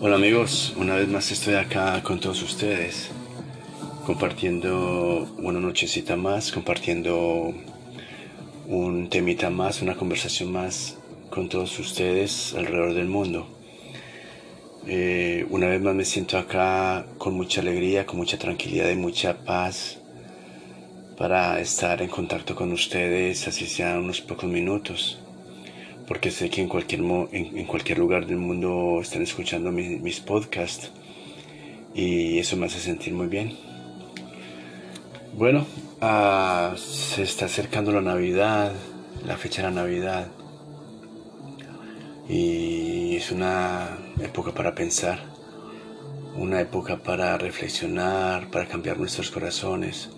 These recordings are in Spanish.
Hola amigos, una vez más estoy acá con todos ustedes, compartiendo una nochecita más, compartiendo un temita más, una conversación más con todos ustedes alrededor del mundo. Eh, una vez más me siento acá con mucha alegría, con mucha tranquilidad y mucha paz para estar en contacto con ustedes, así sean unos pocos minutos porque sé que en cualquier, en, cualquier lugar del mundo están escuchando mis podcasts y eso me hace sentir muy bien. Bueno, ah, se está acercando la Navidad, la fecha de la Navidad y es una época para pensar, una época para reflexionar, para cambiar nuestros corazones,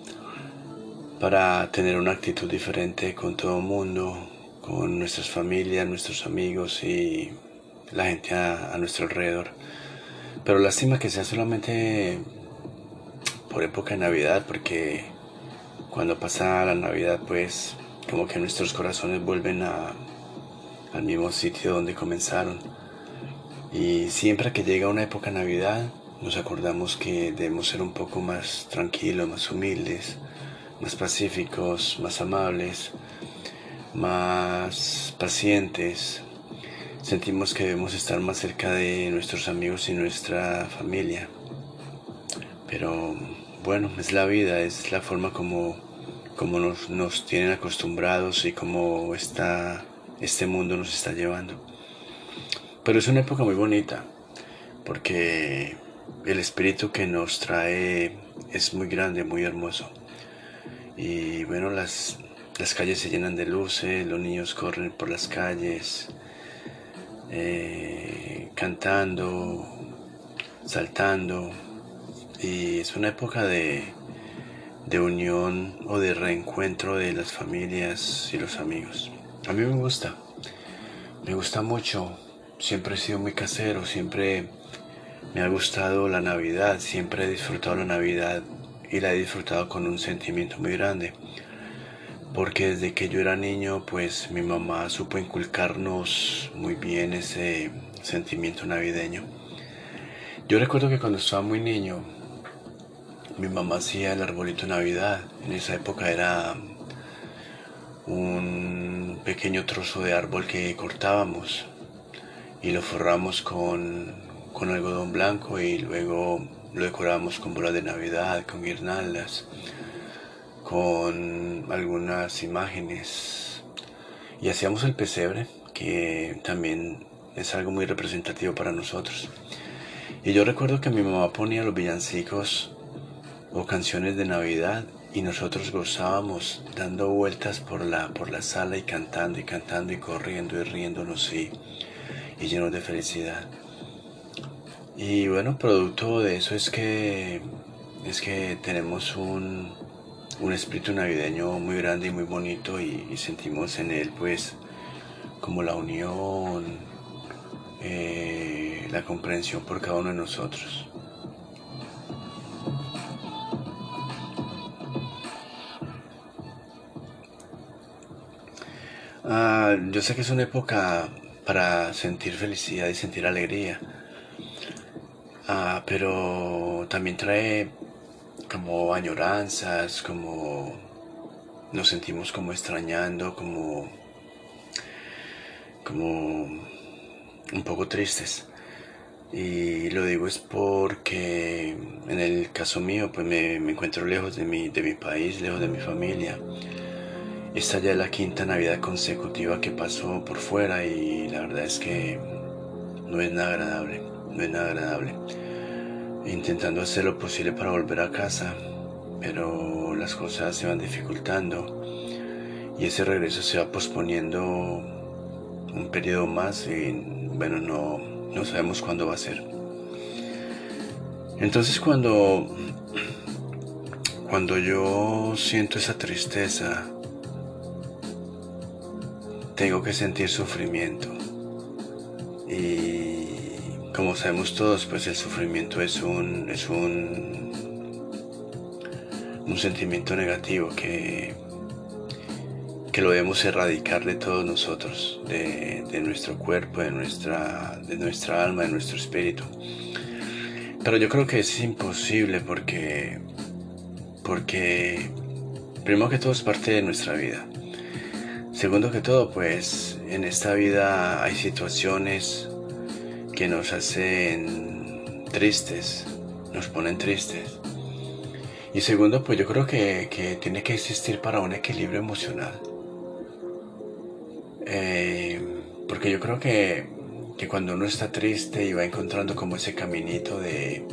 para tener una actitud diferente con todo el mundo, con nuestras familias, nuestros amigos y la gente a, nuestro alrededor. Pero lástima que sea solamente por época de Navidad, porque cuando pasa la Navidad, pues como que nuestros corazones vuelven a, al mismo sitio donde comenzaron. Y siempre que llega una época de Navidad, nos acordamos que debemos ser un poco más tranquilos, más humildes, más pacíficos, más amables, más pacientes, sentimos que debemos estar más cerca de nuestros amigos y nuestra familia. Pero bueno, es la vida, es la forma como, como nos, nos tienen acostumbrados y como está, este mundo nos está llevando. Pero es una época muy bonita, porque el espíritu que nos trae es muy grande, muy hermoso. Y bueno, las, las calles se llenan de luces, los niños corren por las calles, eh, cantando, saltando. Y es una época de, de unión o de reencuentro de las familias y los amigos. A mí me gusta, me gusta mucho. Siempre he sido muy casero, siempre me ha gustado la Navidad, siempre he disfrutado la Navidad y la he disfrutado con un sentimiento muy grande porque desde que yo era niño, pues mi mamá supo inculcarnos muy bien ese sentimiento navideño. Yo recuerdo que cuando estaba muy niño, mi mamá hacía el arbolito de Navidad. En esa época era un pequeño trozo de árbol que cortábamos y lo forramos con, con algodón blanco y luego lo decorábamos con bolas de Navidad, con guirnaldas con algunas imágenes y hacíamos el pesebre que también es algo muy representativo para nosotros y yo recuerdo que mi mamá ponía los villancicos o canciones de navidad y nosotros gozábamos dando vueltas por la, por la sala y cantando y cantando y corriendo y riéndonos y, y llenos de felicidad. Y bueno, producto de eso es que, es que tenemos un, un espíritu navideño muy grande y muy bonito y, sentimos en él pues como la unión, eh, la comprensión por cada uno de nosotros. Ah, yo sé que es una época para sentir felicidad y sentir alegría, ah, pero también trae como añoranzas, como nos sentimos como extrañando, como, como un poco tristes. Y lo digo es porque en el caso mío pues me, encuentro lejos de mi, de mi país, lejos de mi familia. Esta ya es la quinta Navidad consecutiva que pasó por fuera y la verdad es que no es nada agradable, no es nada agradable intentando hacer lo posible para volver a casa, pero las cosas se van dificultando y ese regreso se va posponiendo un periodo más y bueno, no, no sabemos cuándo va a ser. Entonces cuando, cuando yo siento esa tristeza, tengo que sentir sufrimiento. Y como sabemos todos, pues el sufrimiento es un, es un, un sentimiento negativo que, que lo debemos erradicar de todos nosotros, de, nuestro cuerpo, de nuestra, de nuestra alma, de nuestro espíritu. Pero yo creo que es imposible porque, porque primero que todo es parte de nuestra vida. Segundo que todo, pues en esta vida hay situaciones que nos hacen tristes, nos ponen tristes. Y segundo, pues yo creo que, que tiene que existir para un equilibrio emocional. Eh, porque yo creo que, que, cuando uno está triste y va encontrando como ese caminito de,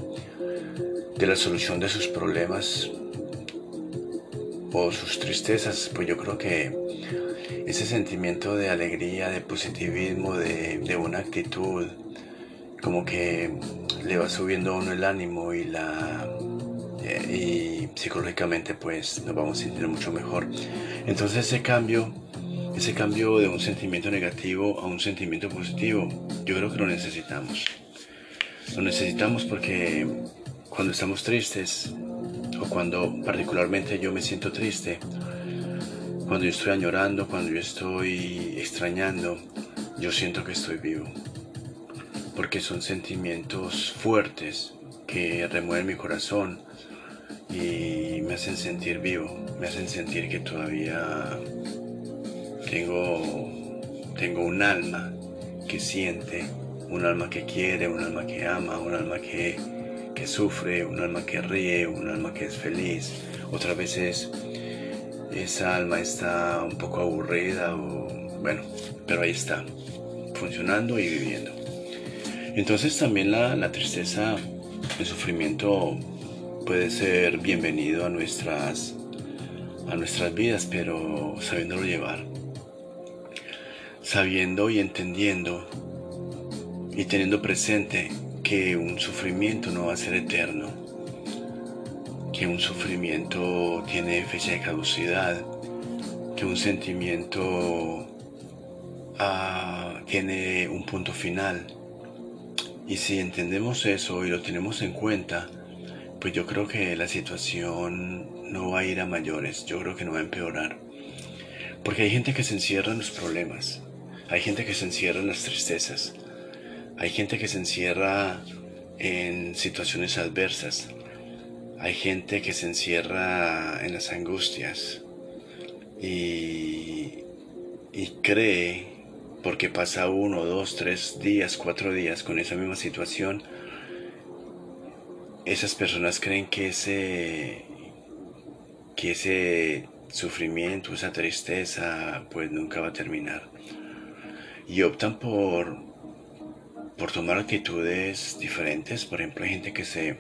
de la solución de sus problemas o sus tristezas, pues yo creo que ese sentimiento de alegría, de positivismo, de, de una actitud, como que le va subiendo a uno el ánimo y la y psicológicamente pues nos vamos a sentir mucho mejor. Entonces ese cambio, ese cambio de un sentimiento negativo a un sentimiento positivo, yo creo que lo necesitamos. Lo necesitamos porque cuando estamos tristes o cuando particularmente yo me siento triste, cuando yo estoy añorando, cuando yo estoy extrañando, yo siento que estoy vivo. Porque son sentimientos fuertes que remueven mi corazón, y me hacen sentir vivo, me hacen sentir que todavía tengo, tengo un alma que siente, un alma que quiere, un alma que ama, un alma que, que sufre, un alma que ríe, un alma que es feliz. Otras veces esa alma está un poco aburrida o bueno, pero ahí está, funcionando y viviendo. Entonces también la, tristeza, el sufrimiento puede ser bienvenido a nuestras, a nuestras vidas, pero sabiéndolo llevar. Sabiendo y entendiendo y teniendo presente que un sufrimiento no va a ser eterno, que un sufrimiento tiene fecha de caducidad, que un sentimiento ah, tiene un punto final. Y si entendemos eso y lo tenemos en cuenta, pues yo creo que la situación no va a ir a mayores, yo creo que no va a empeorar. Porque hay gente que se encierra en los problemas, hay gente que se encierra en las tristezas, hay gente que se encierra en situaciones adversas, hay gente que se encierra en las angustias y, y cree, porque pasa uno, dos, tres días, cuatro días con esa misma situación, esas personas creen que ese, que ese sufrimiento, esa tristeza, pues nunca va a terminar. Y optan por, por tomar actitudes diferentes. Por ejemplo, hay gente que se,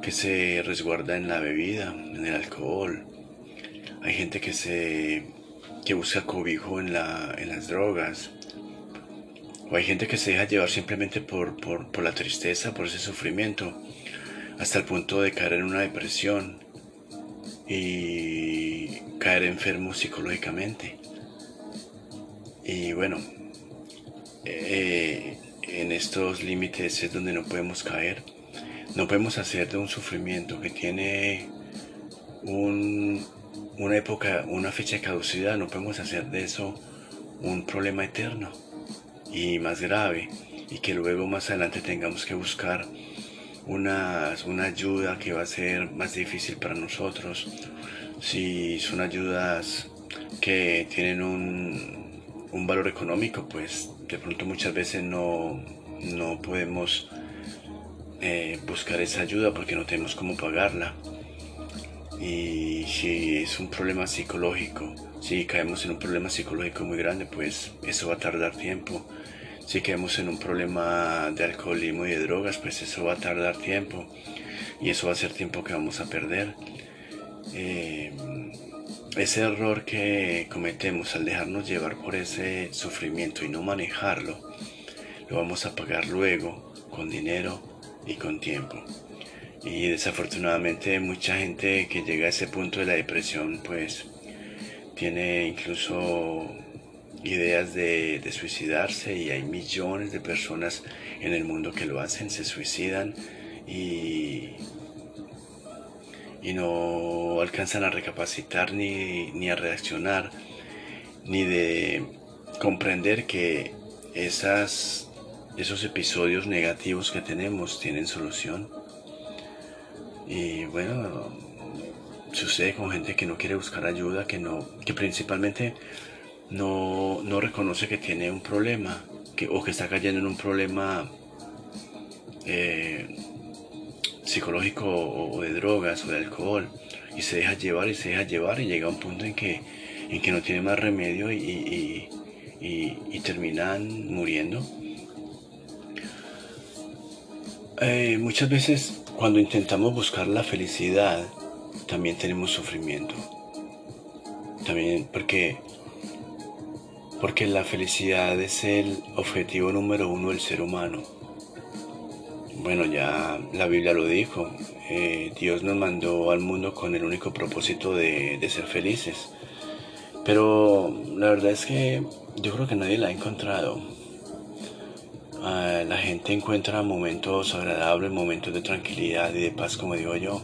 que se resguarda en la bebida, en el alcohol. Hay gente que se que busca cobijo en, la, en las drogas. O hay gente que se deja llevar simplemente por, por, por la tristeza, por ese sufrimiento hasta el punto de caer en una depresión y caer enfermo psicológicamente. Y bueno, eh, en estos límites es donde no podemos caer. No podemos hacer de un sufrimiento que tiene una época, una fecha de caducidad, no podemos hacer de eso un problema eterno y más grave y que luego más adelante tengamos que buscar una, una ayuda que va a ser más difícil para nosotros, si son ayudas que tienen un, un valor económico, pues de pronto muchas veces no, no podemos eh, buscar esa ayuda porque no tenemos cómo pagarla. Y si es un problema psicológico, si caemos en un problema psicológico muy grande, pues eso va a tardar tiempo si caemos en un problema de alcoholismo y de drogas, pues eso va a tardar tiempo y eso va a ser tiempo que vamos a perder. Eh, ese error que cometemos al dejarnos llevar por ese sufrimiento y no manejarlo, lo vamos a pagar luego con dinero y con tiempo. Y desafortunadamente mucha gente que llega a ese punto de la depresión pues tiene incluso ideas de, suicidarse y hay millones de personas en el mundo que lo hacen, se suicidan y, y no alcanzan a recapacitar ni, ni a reaccionar ni de comprender que esas, esos episodios negativos que tenemos tienen solución. Y bueno, sucede con gente que no quiere buscar ayuda, que no, que principalmente no, no reconoce que tiene un problema, que, o que está cayendo en un problema eh, psicológico o de drogas o de alcohol y se deja llevar y se deja llevar y llega a un punto en que, en que no tiene más remedio y, y, terminan muriendo. Eh, muchas veces cuando intentamos buscar la felicidad también tenemos sufrimiento. También porque porque la felicidad es el objetivo número uno del ser humano. Bueno, ya la Biblia lo dijo, eh, Dios nos mandó al mundo con el único propósito de, ser felices. Pero la verdad es que yo creo que nadie la ha encontrado. Ah, la gente encuentra momentos agradables, momentos de tranquilidad y de paz, como digo yo.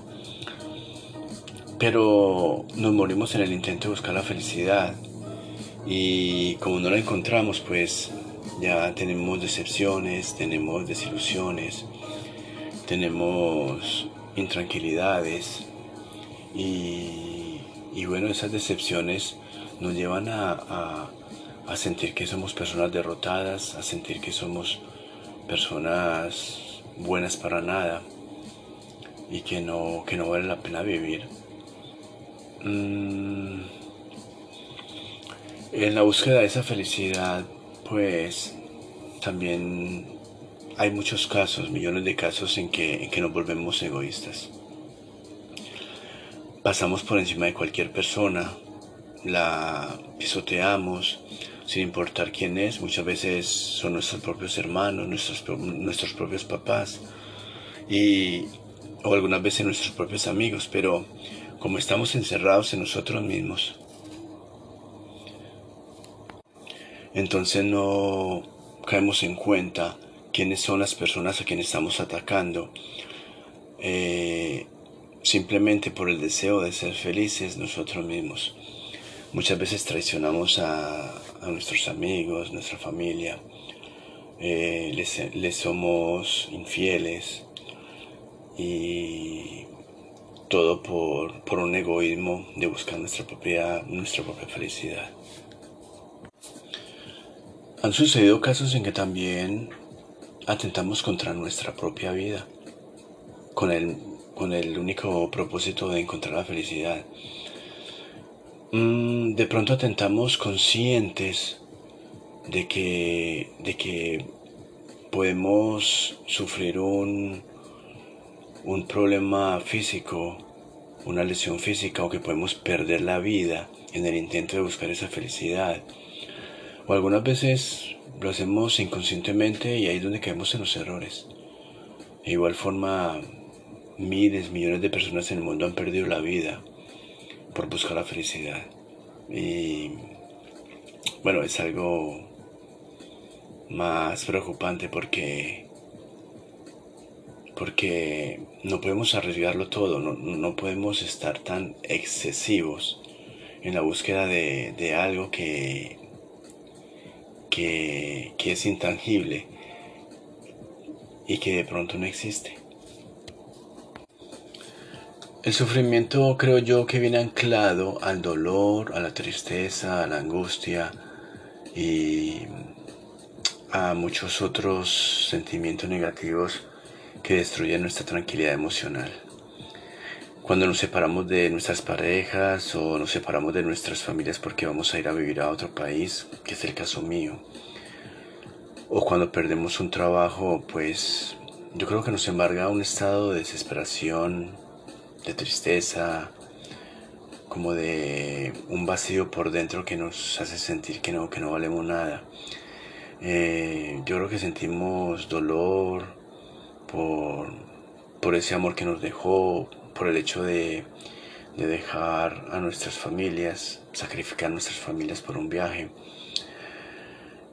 Pero nos morimos en el intento de buscar la felicidad. Y como no la encontramos, pues ya tenemos decepciones, tenemos desilusiones, tenemos intranquilidades y, bueno, esas decepciones nos llevan a, sentir que somos personas derrotadas, a sentir que somos personas buenas para nada y que no, que no vale la pena vivir. Mm, en la búsqueda de esa felicidad, pues también hay muchos casos, millones de casos en que, en que nos volvemos egoístas. Pasamos por encima de cualquier persona, la pisoteamos, sin importar quién es, muchas veces son nuestros propios hermanos, nuestros, nuestros propios papás, y, o algunas veces nuestros propios amigos, pero como estamos encerrados en nosotros mismos, entonces no caemos en cuenta quiénes son las personas a quienes estamos atacando. Eh, simplemente por el deseo de ser felices nosotros mismos. Muchas veces traicionamos a, nuestros amigos, nuestra familia, eh, les, somos infieles y todo por, por, un egoísmo de buscar nuestra propia, nuestra propia felicidad. Han sucedido casos en que también atentamos contra nuestra propia vida, con el, con el único propósito de encontrar la felicidad. Mm, de pronto atentamos conscientes de que, de que podemos sufrir un, un problema físico, una lesión física o que podemos perder la vida en el intento de buscar esa felicidad. O algunas veces lo hacemos inconscientemente y ahí es donde caemos en los errores. De igual forma, miles, millones de personas en el mundo han perdido la vida por buscar la felicidad. Y bueno, es algo más preocupante porque porque no podemos arriesgarlo todo, no, no podemos estar tan excesivos en la búsqueda de, de algo que que, es intangible y que de pronto no existe. El sufrimiento creo yo que viene anclado al dolor, a la tristeza, a la angustia y a muchos otros sentimientos negativos que destruyen nuestra tranquilidad emocional. Cuando nos separamos de nuestras parejas o nos separamos de nuestras familias porque vamos a ir a vivir a otro país, que es el caso mío, o cuando perdemos un trabajo, pues yo creo que nos embarga un estado de desesperación, de tristeza, como de un vacío por dentro que nos hace sentir que no, que no valemos nada. Eh, yo creo que sentimos dolor por, por ese amor que nos dejó, por el hecho de, dejar a nuestras familias, sacrificar nuestras familias por un viaje.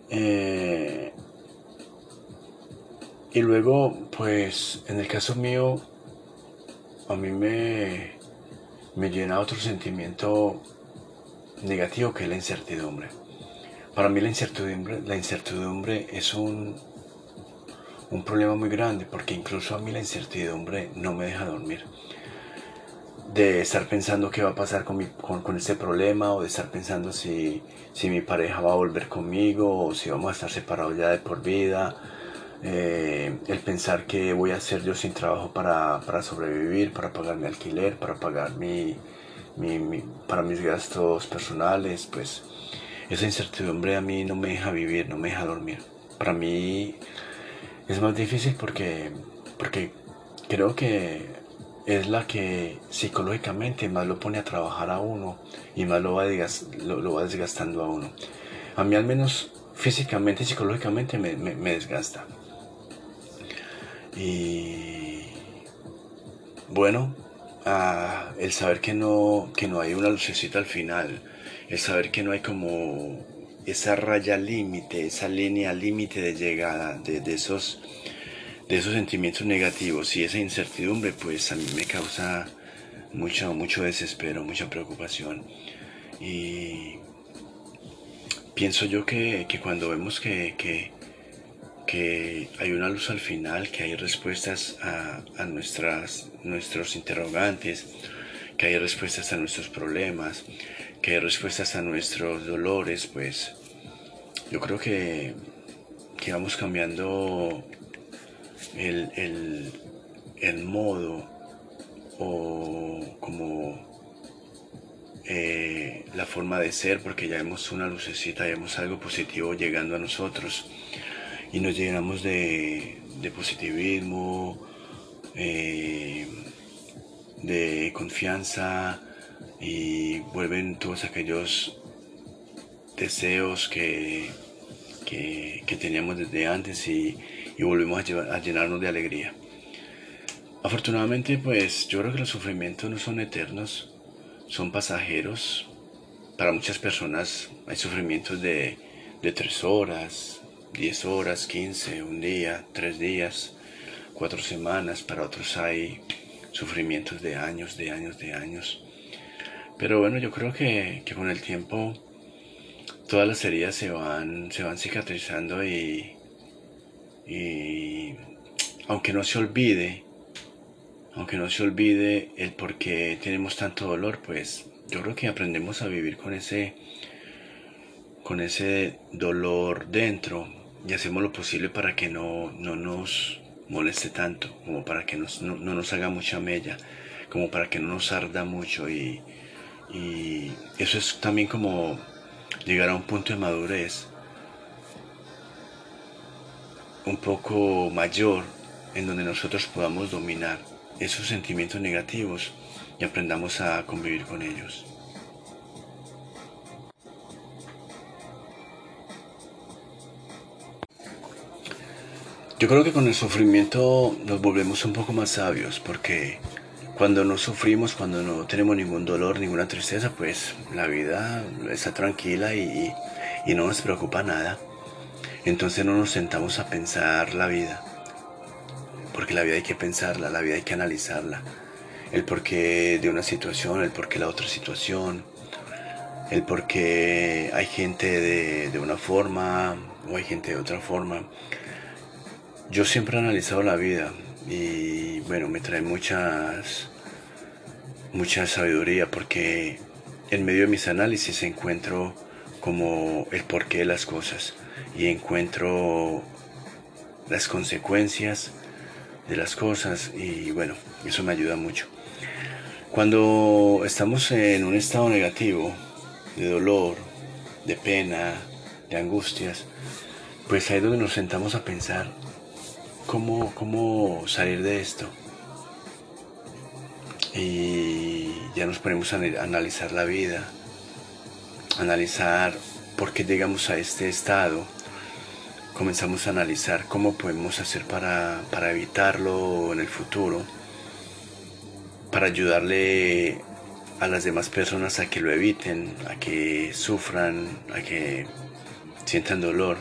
Eh, y luego, pues, en el caso mío, a mí me, me llena otro sentimiento negativo que es la incertidumbre. Para mí la incertidumbre, la incertidumbre es un, un problema muy grande porque incluso a mí la incertidumbre no me deja dormir. De estar pensando qué va a pasar con, con, este problema o de estar pensando si, si mi pareja va a volver conmigo o si vamos a estar separados ya de por vida. Eh, el pensar que voy a hacer yo sin trabajo para, para sobrevivir, para pagar mi alquiler, para pagar mi, mi, para mis gastos personales, pues esa incertidumbre a mí no me deja vivir, no me deja dormir. Para mí es más difícil porque, porque creo que es la que psicológicamente más lo pone a trabajar a uno y más lo va, lo, va desgastando a uno. A mí al menos físicamente y psicológicamente me, desgasta. Y bueno, el saber que no, que no hay una lucecita al final, el saber que no hay como esa raya límite, esa línea límite de llegada de, esos, de esos sentimientos negativos y esa incertidumbre, pues a mí me causa mucho, mucho desespero, mucha preocupación. Y pienso yo que, cuando vemos que, que, hay una luz al final, que hay respuestas a, a nuestras, nuestros interrogantes, que hay respuestas a nuestros problemas, que hay respuestas a nuestros dolores, pues yo creo que, que vamos cambiando el, el, modo o como eh, la forma de ser porque ya vemos una lucecita, ya vemos algo positivo llegando a nosotros y nos llenamos de, positivismo, eh, de confianza, y vuelven todos aquellos deseos que, que, teníamos desde antes y, volvemos a, llenarnos de alegría. Afortunadamente, pues yo creo que los sufrimientos no son eternos, son pasajeros. Para muchas personas hay sufrimientos de tres horas, diez horas, quince, un día, tres días, cuatro semanas. Para otros hay sufrimientos de años, de años, de años. Pero bueno, yo creo que, con el tiempo todas las heridas se van, se van cicatrizando y, y aunque no se olvide, aunque no se olvide el por qué tenemos tanto dolor, pues yo creo que aprendemos a vivir con ese, con ese dolor dentro y hacemos lo posible para que no, no nos moleste tanto, como para que no, no nos haga mucha mella, como para que no nos arda mucho y, y eso es también como llegar a un punto de madurez un poco mayor en donde nosotros podamos dominar esos sentimientos negativos y aprendamos a convivir con ellos. Yo creo que con el sufrimiento nos volvemos un poco más sabios porque cuando no sufrimos, cuando no tenemos ningún dolor, ninguna tristeza, pues la vida está tranquila y, no nos preocupa nada. Entonces no nos sentamos a pensar la vida, porque la vida hay que pensarla, la vida hay que analizarla. El porqué de una situación, el porqué de la otra situación, el porqué hay gente de, de una forma o hay gente de otra forma. Yo siempre he analizado la vida, y bueno, me trae muchas, mucha sabiduría porque en medio de mis análisis encuentro como el porqué de las cosas y encuentro las consecuencias de las cosas y bueno, eso me ayuda mucho. Cuando estamos en un estado negativo, de dolor, de pena, de angustias, pues ahí es donde nos sentamos a pensar cómo, cómo salir de esto. Y ya nos ponemos a analizar la vida, analizar por qué llegamos a este estado. Comenzamos a analizar cómo podemos hacer para, para evitarlo en el futuro, para ayudarle a las demás personas a que lo eviten, a que sufran, a que sientan dolor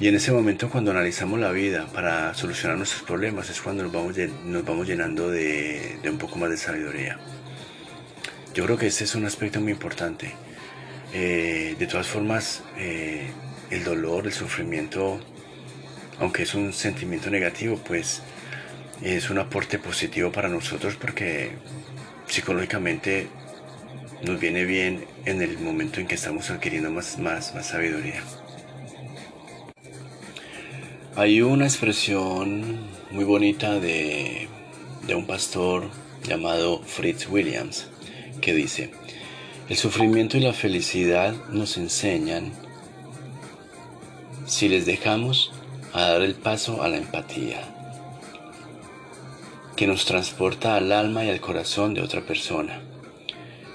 y en ese momento cuando analizamos la vida para solucionar nuestros problemas es cuando nos vamos, llenando de, un poco más de sabiduría. Yo creo que ese es un aspecto muy importante. Eh, de todas formas, eh, el dolor, el sufrimiento, aunque es un sentimiento negativo, pues es un aporte positivo para nosotros porque psicológicamente nos viene bien en el momento en que estamos adquiriendo más, más, más sabiduría. Hay una expresión muy bonita de, de un pastor llamado Fritz Williams que dice, el sufrimiento y la felicidad nos enseñan si les dejamos a dar el paso a la empatía, que nos transporta al alma y al corazón de otra persona.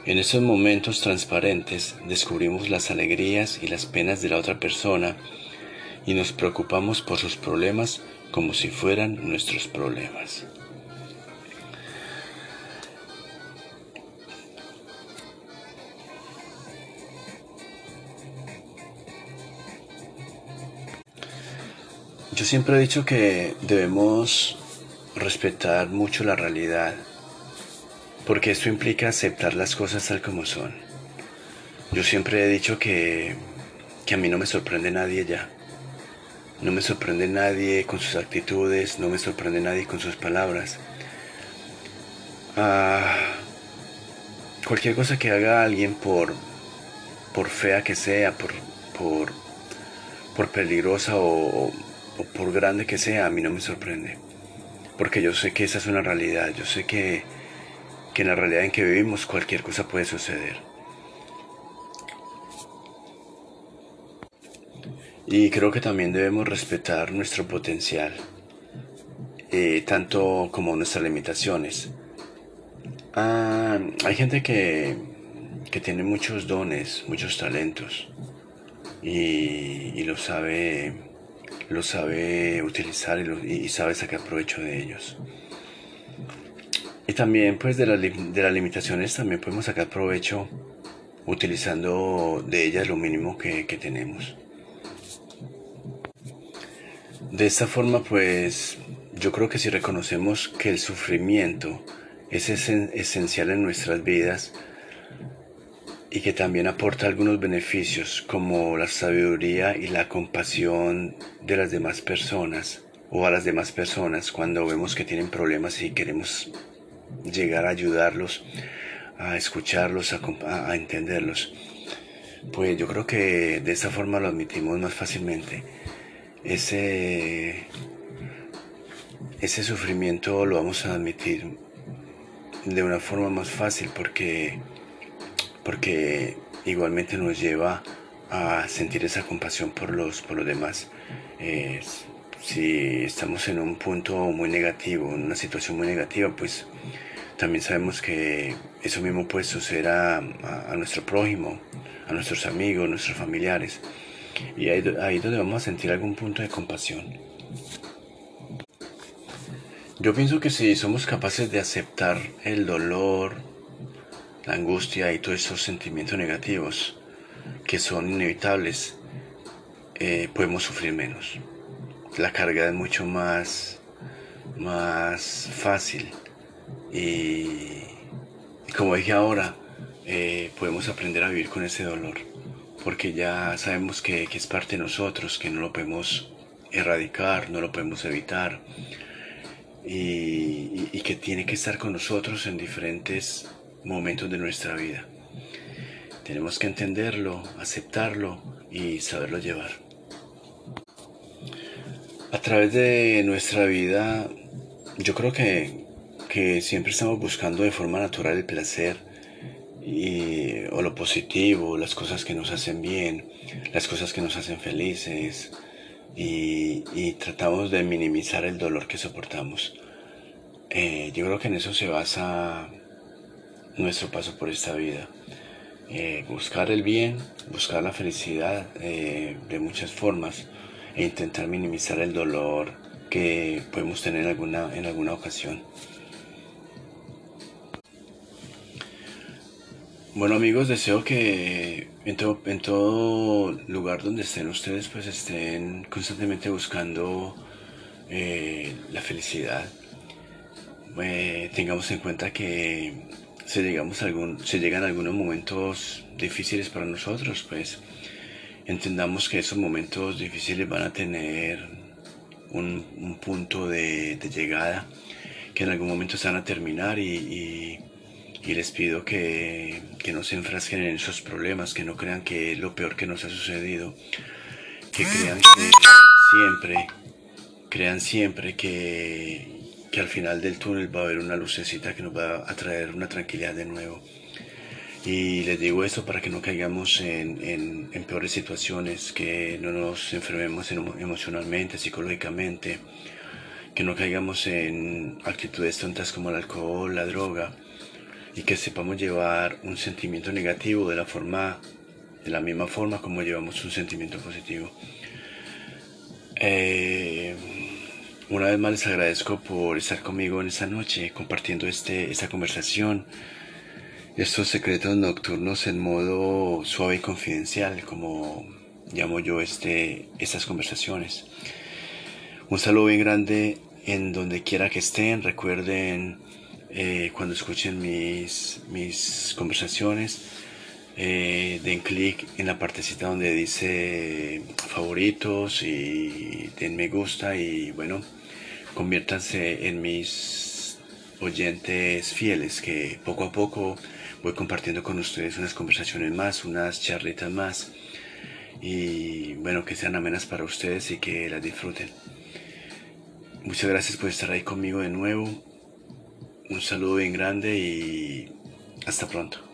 En esos momentos transparentes descubrimos las alegrías y las penas de la otra persona y nos preocupamos por sus problemas como si fueran nuestros problemas. Yo siempre he dicho que debemos respetar mucho la realidad, porque esto implica aceptar las cosas tal como son. Yo siempre he dicho que, que a mí no me sorprende nadie ya. No me sorprende nadie con sus actitudes, no me sorprende nadie con sus palabras. Ah, cualquier cosa que haga alguien por, por fea que sea, por, por, por peligrosa o, o por grande que sea, a mí no me sorprende. Porque yo sé que esa es una realidad, yo sé que, que en la realidad en que vivimos cualquier cosa puede suceder. Y creo que también debemos respetar nuestro potencial, eh, tanto como nuestras limitaciones. Ah, hay gente que, que, tiene muchos dones, muchos talentos, y, y lo sabe lo sabe utilizar y, sabe sacar provecho de ellos. Y también pues de, de las limitaciones también podemos sacar provecho utilizando de ellas lo mínimo que, que tenemos. De esta forma pues yo creo que si reconocemos que el sufrimiento es esencial en nuestras vidas, y que también aporta algunos beneficios como la sabiduría y la compasión de las demás personas o a las demás personas cuando vemos que tienen problemas y queremos llegar a ayudarlos, a escucharlos, a, entenderlos. Pues yo creo que de esta forma lo admitimos más fácilmente. Ese, ese sufrimiento lo vamos a admitir de una forma más fácil porque porque igualmente nos lleva a sentir esa compasión por los, por los demás. si estamos en un punto muy negativo, en una situación muy negativa, pues también sabemos que eso mismo puede suceder a, nuestro prójimo, a nuestros amigos, nuestros familiares. Y ahí, ahí donde vamos a sentir algún punto de compasión. Yo pienso que si somos capaces de aceptar el dolor, la angustia y todos esos sentimientos negativos que son inevitables, eh, podemos sufrir menos. La carga es mucho más, más fácil y, como dije ahora, eh, podemos aprender a vivir con ese dolor porque ya sabemos que, es parte de nosotros, que no lo podemos erradicar, no lo podemos evitar y, que tiene que estar con nosotros en diferentes momentos de nuestra vida. Tenemos que entenderlo, aceptarlo y saberlo llevar. A través de nuestra vida, yo creo que siempre estamos buscando de forma natural el placer y, o lo positivo, las cosas que nos hacen bien, las cosas que nos hacen felices y, y tratamos de minimizar el dolor que soportamos. Eh, yo creo que en eso se basa nuestro paso por esta vida. Eh, buscar el bien, buscar la felicidad eh, de muchas formas e intentar minimizar el dolor que podemos tener en alguna, en alguna ocasión. Bueno amigos, deseo que en, en todo lugar donde estén ustedes pues estén constantemente buscando eh, la felicidad. tengamos en cuenta que si, llegamos algún, si llegan algunos momentos difíciles para nosotros, pues entendamos que esos momentos difíciles van a tener un, punto de, llegada, que en algún momento se van a terminar y, les pido que, que, no se enfrasquen en esos problemas, que no crean que lo peor que nos ha sucedido, que crean que siempre, crean siempre que, que al final del túnel va a haber una lucecita que nos va a traer una tranquilidad de nuevo. Y les digo esto para que no caigamos en, peores situaciones, que no nos enfermemos emocionalmente, psicológicamente, que no caigamos en actitudes tontas como el alcohol, la droga, y que sepamos llevar un sentimiento negativo de la forma, de la misma forma como llevamos un sentimiento positivo. Eh, una vez más les agradezco por estar conmigo en esta noche, compartiendo este, esta conversación estos secretos nocturnos en modo suave y confidencial, como llamo yo este, estas conversaciones. Un saludo bien grande en donde quiera que estén. Recuerden eh, cuando escuchen mis, mis conversaciones, eh, den clic en la partecita donde dice favoritos y den me gusta y bueno, conviértanse en mis oyentes fieles que poco a poco voy compartiendo con ustedes unas conversaciones más, unas charlitas más y bueno, que sean amenas para ustedes y que las disfruten. Muchas gracias por estar ahí conmigo de nuevo. Un saludo bien grande y hasta pronto.